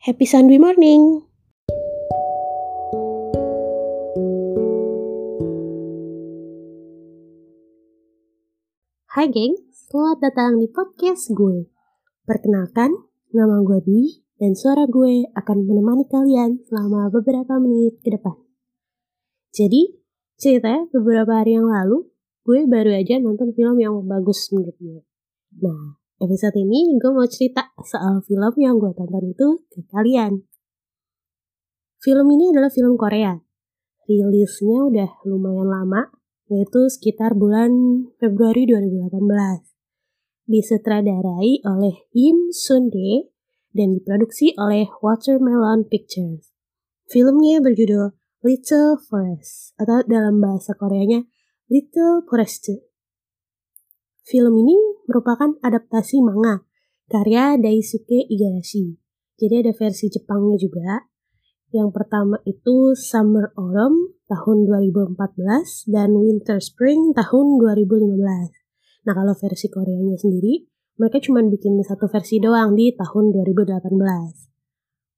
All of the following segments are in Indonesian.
Happy Sunday morning! Hai geng, selamat datang di podcast gue. Perkenalkan, nama gue Dwi dan suara gue akan menemani kalian selama beberapa menit ke depan. Jadi, ceritanya beberapa hari yang lalu, gue baru aja nonton film yang bagus menurut gue. Nah, episode ini gue mau cerita soal film yang gue tonton itu ke kalian. Film ini adalah film Korea. Rilisnya udah lumayan lama, yaitu sekitar bulan Februari 2018. Disutradarai oleh Im Sunde dan diproduksi oleh Watermelon Pictures. Filmnya berjudul Little Forest atau dalam bahasa Koreanya Little Forest. Film ini merupakan adaptasi manga karya Daisuke Igarashi. Jadi ada versi Jepangnya juga. Yang pertama itu Summer Autumn tahun 2014 dan Winter Spring tahun 2015. Nah kalau versi Koreanya sendiri, mereka cuma bikin satu versi doang di tahun 2018.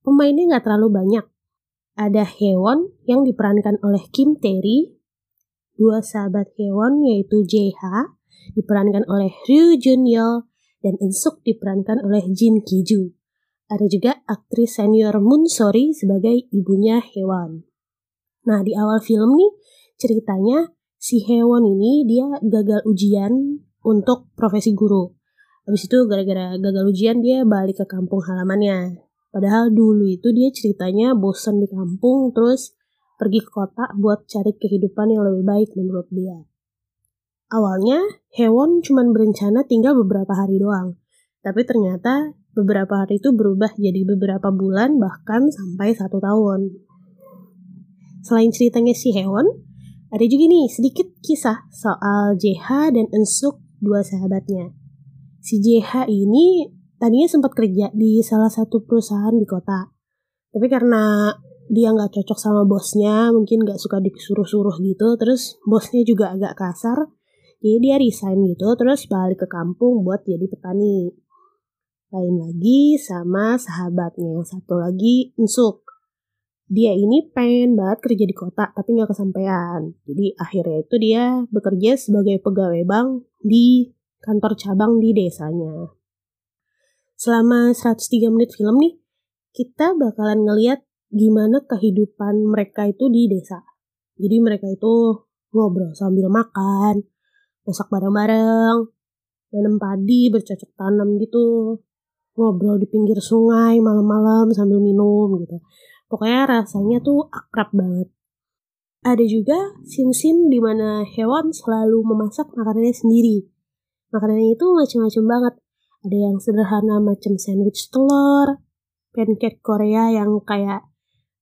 Pemainnya nggak terlalu banyak. Ada Hewon yang diperankan oleh Kim Tae-ri, dua sahabat Hewon yaitu JH diperankan oleh Ryu Jun Yeol dan Eun-suk diperankan oleh Jin Ki-ju. Ada juga aktris senior Moon Sori sebagai ibunya Hewon. Nah, di awal film nih ceritanya si Hewon ini dia gagal ujian untuk profesi guru. Habis itu gara-gara gagal ujian dia balik ke kampung halamannya. Padahal dulu itu dia ceritanya bosan di kampung terus pergi ke kota buat cari kehidupan yang lebih baik menurut dia. Awalnya Hewon cuma berencana tinggal beberapa hari doang. Tapi ternyata beberapa hari itu berubah jadi beberapa bulan bahkan sampai satu tahun. Selain ceritanya si Hewon, ada juga nih sedikit kisah soal JH dan Ensuk dua sahabatnya. Si JH ini tadinya sempat kerja di salah satu perusahaan di kota. Tapi karena dia nggak cocok sama bosnya, mungkin nggak suka disuruh-suruh gitu, terus bosnya juga agak kasar, jadi dia resign gitu, terus balik ke kampung buat jadi petani. Lain lagi sama sahabatnya yang satu lagi Ensuk. Dia ini pengen banget kerja di kota tapi nggak kesampaian. Jadi akhirnya itu dia bekerja sebagai pegawai bank di kantor cabang di desanya. Selama 103 menit film nih, kita bakalan ngeliat gimana kehidupan mereka itu di desa. Jadi mereka itu ngobrol sambil makan, masak bareng-bareng, nanam padi, bercocok tanam gitu ngobrol di pinggir sungai malam-malam sambil minum gitu. Pokoknya rasanya tuh akrab banget. Ada juga sin-sin di mana hewan selalu memasak makanannya sendiri. Makanannya itu macam-macam banget. Ada yang sederhana macam sandwich telur, pancake Korea yang kayak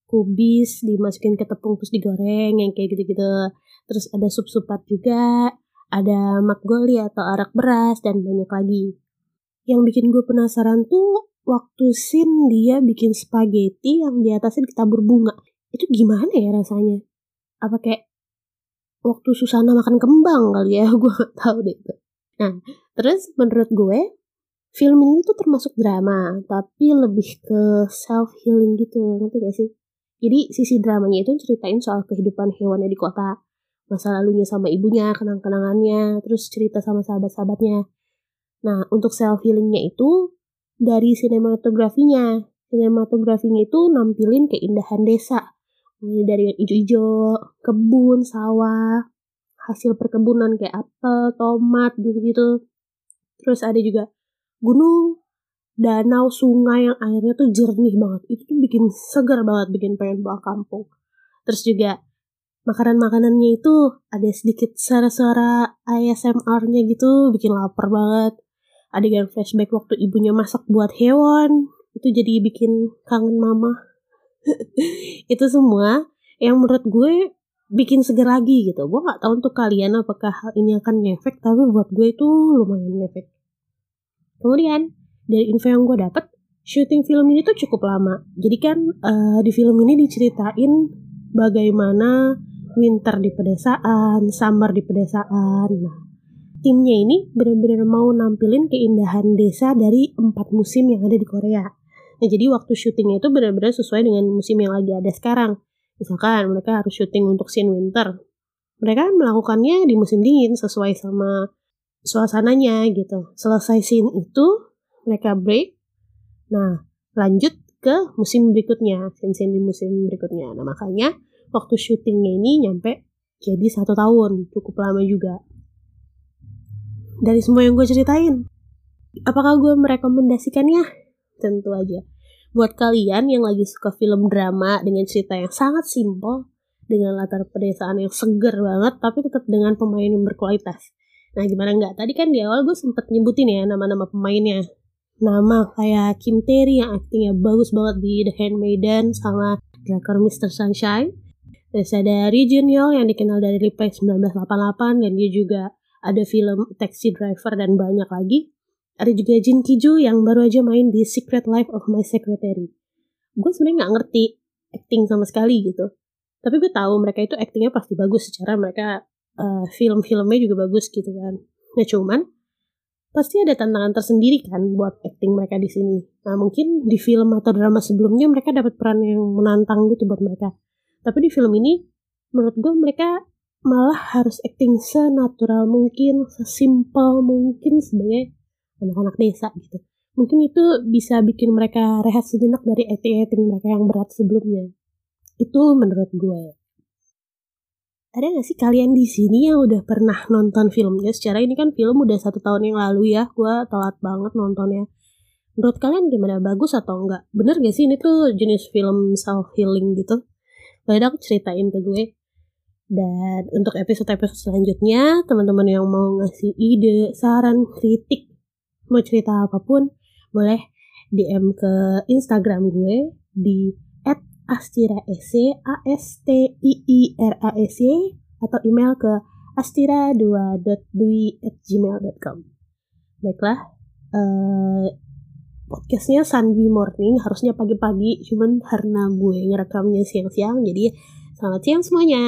kubis dimasukin ke tepung terus digoreng yang kayak gitu-gitu. Terus ada sup-supat juga, ada makgoli atau arak beras dan banyak lagi yang bikin gue penasaran tuh waktu scene dia bikin spaghetti yang di atasnya ditabur bunga. Itu gimana ya rasanya? Apa kayak waktu Susana makan kembang kali ya? Gue gak tahu deh itu. Nah, terus menurut gue film ini tuh termasuk drama, tapi lebih ke self healing gitu, ngerti gak sih? Jadi sisi dramanya itu ceritain soal kehidupan hewannya di kota, masa lalunya sama ibunya, kenang-kenangannya, terus cerita sama sahabat-sahabatnya. Nah, untuk self healingnya itu dari sinematografinya. Sinematografinya itu nampilin keindahan desa. Mulai dari yang hijau-hijau, kebun, sawah, hasil perkebunan kayak apel, tomat, gitu-gitu. Terus ada juga gunung, danau, sungai yang airnya tuh jernih banget. Itu tuh bikin segar banget, bikin pengen pulang kampung. Terus juga makanan-makanannya itu ada sedikit suara-suara ASMR-nya gitu, bikin lapar banget. Adegan flashback waktu ibunya masak buat hewan itu jadi bikin kangen mama. Itu semua yang menurut gue bikin seger lagi gitu. Gue nggak tahu untuk kalian apakah hal ini akan ngefek tapi buat gue itu lumayan ngefek. Kemudian dari info yang gue dapet syuting film ini tuh cukup lama. Jadi kan uh, di film ini diceritain bagaimana winter di pedesaan summer di pedesaan nah timnya ini benar-benar mau nampilin keindahan desa dari empat musim yang ada di Korea. Nah, jadi waktu syutingnya itu benar-benar sesuai dengan musim yang lagi ada sekarang. Misalkan mereka harus syuting untuk scene winter. Mereka melakukannya di musim dingin sesuai sama suasananya gitu. Selesai scene itu, mereka break. Nah, lanjut ke musim berikutnya, scene-scene di musim berikutnya. Nah, makanya waktu syutingnya ini nyampe jadi satu tahun, cukup lama juga. Dari semua yang gue ceritain, apakah gue merekomendasikannya? tentu aja. Buat kalian yang lagi suka film drama dengan cerita yang sangat simpel, dengan latar pedesaan yang seger banget, tapi tetap dengan pemain yang berkualitas. Nah gimana nggak? Tadi kan di awal gue sempet nyebutin ya nama-nama pemainnya. Nama kayak Kim Tae yang aktingnya bagus banget di The Handmaiden sama Drakor Mr. Sunshine. Terus ada Young yang dikenal dari Reply 1988 dan dia juga ada film Taxi Driver dan banyak lagi. Ada juga Jin Kiju yang baru aja main di Secret Life of My Secretary. Gue sebenarnya nggak ngerti acting sama sekali gitu. Tapi gue tahu mereka itu actingnya pasti bagus secara mereka uh, film-filmnya juga bagus gitu kan. Nah cuman pasti ada tantangan tersendiri kan buat acting mereka di sini. Nah mungkin di film atau drama sebelumnya mereka dapat peran yang menantang gitu buat mereka. Tapi di film ini menurut gue mereka malah harus acting senatural mungkin, sesimpel mungkin sebagai anak-anak desa gitu. Mungkin itu bisa bikin mereka rehat sejenak dari acting-acting mereka yang berat sebelumnya. Itu menurut gue. Ada gak sih kalian di sini yang udah pernah nonton filmnya? Secara ini kan film udah satu tahun yang lalu ya, gue telat banget nontonnya. Menurut kalian gimana? Bagus atau enggak? Bener gak sih ini tuh jenis film self-healing gitu? Boleh aku ceritain ke gue. Dan untuk episode-episode selanjutnya, teman-teman yang mau ngasih ide, saran, kritik mau cerita apa pun boleh DM ke Instagram gue di @astiraese a s t i i r a s y atau email ke astira2.dwi@gmail.com. Baiklah, uh, podcastnya Sunday Morning harusnya pagi-pagi, cuman karena gue ngerekamnya siang-siang, jadi selamat siang semuanya.